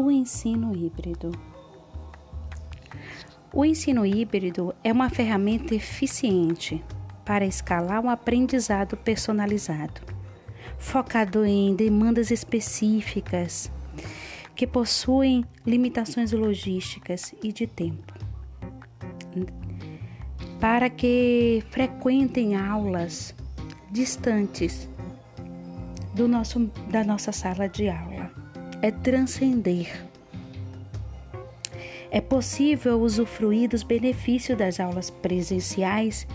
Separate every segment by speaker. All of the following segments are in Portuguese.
Speaker 1: o ensino híbrido. O ensino híbrido é uma ferramenta eficiente para escalar um aprendizado personalizado, focado em demandas específicas que possuem limitações logísticas e de tempo, para que frequentem aulas distantes do nosso, da nossa sala de aula. É transcender. É possível usufruir dos benefícios das aulas presenciais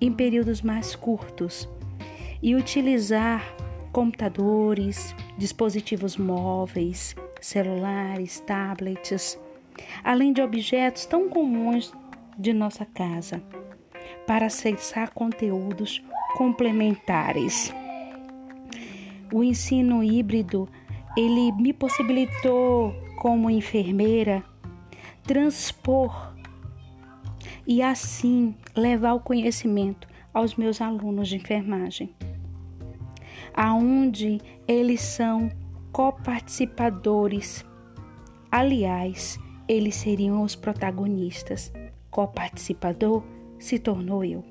Speaker 1: em períodos mais curtos e utilizar computadores, dispositivos móveis, celulares, tablets, além de objetos tão comuns de nossa casa, para acessar conteúdos complementares o ensino híbrido ele me possibilitou como enfermeira transpor e assim levar o conhecimento aos meus alunos de enfermagem, aonde eles são coparticipadores. Aliás, eles seriam os protagonistas. Coparticipador se tornou eu.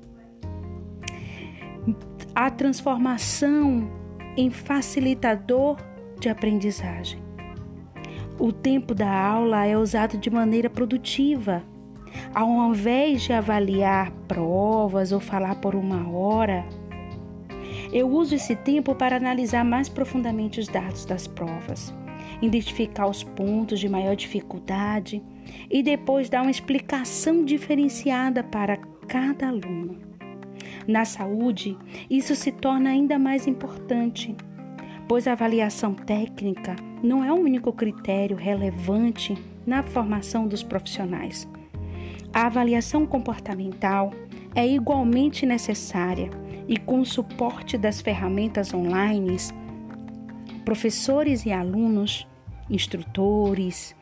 Speaker 1: A transformação em facilitador de aprendizagem. O tempo da aula é usado de maneira produtiva. Ao invés de avaliar provas ou falar por uma hora, eu uso esse tempo para analisar mais profundamente os dados das provas, identificar os pontos de maior dificuldade e depois dar uma explicação diferenciada para cada aluno. Na saúde, isso se torna ainda mais importante, pois a avaliação técnica não é o único critério relevante na formação dos profissionais. A avaliação comportamental é igualmente necessária e, com o suporte das ferramentas online, professores e alunos, instrutores,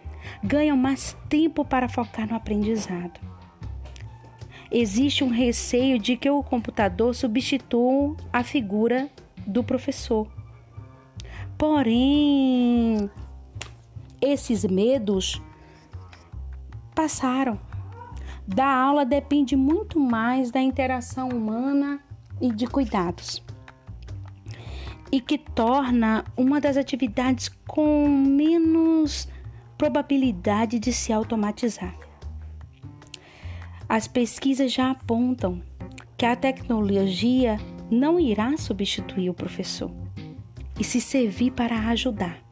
Speaker 1: ganham mais tempo para focar no aprendizado existe um receio de que o computador substitua a figura do professor. Porém, esses medos passaram. Da aula depende muito mais da interação humana e de cuidados. E que torna uma das atividades com menos probabilidade de se automatizar. As pesquisas já apontam que a tecnologia não irá substituir o professor e se servir para ajudar.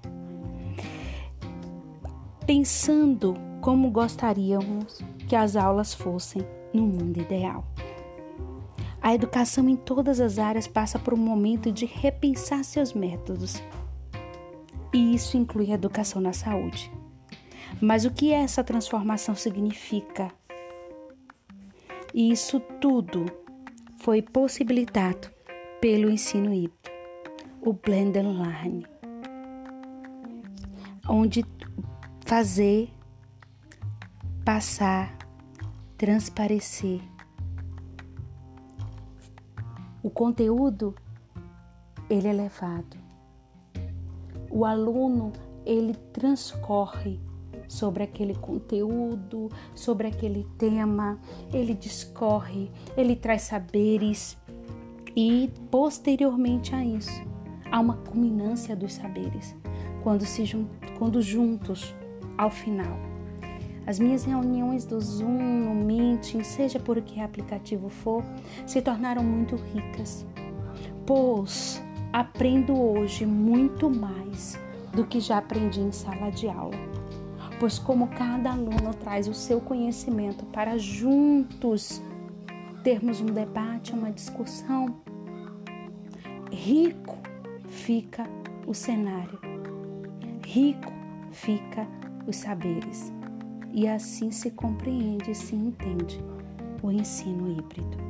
Speaker 1: Pensando como gostaríamos que as aulas fossem no mundo ideal. A educação em todas as áreas passa por um momento de repensar seus métodos. E isso inclui a educação na saúde. Mas o que essa transformação significa e isso tudo foi possibilitado pelo ensino híbrido, o Blend Online, onde fazer, passar, transparecer. O conteúdo ele é levado. O aluno ele transcorre sobre aquele conteúdo, sobre aquele tema, ele discorre, ele traz saberes e posteriormente a isso há uma culminância dos saberes quando se quando juntos ao final. As minhas reuniões do Zoom, no Meeting, seja por que aplicativo for, se tornaram muito ricas, pois aprendo hoje muito mais do que já aprendi em sala de aula pois como cada aluno traz o seu conhecimento para juntos termos um debate, uma discussão, rico fica o cenário, rico fica os saberes. E assim se compreende e se entende o ensino híbrido.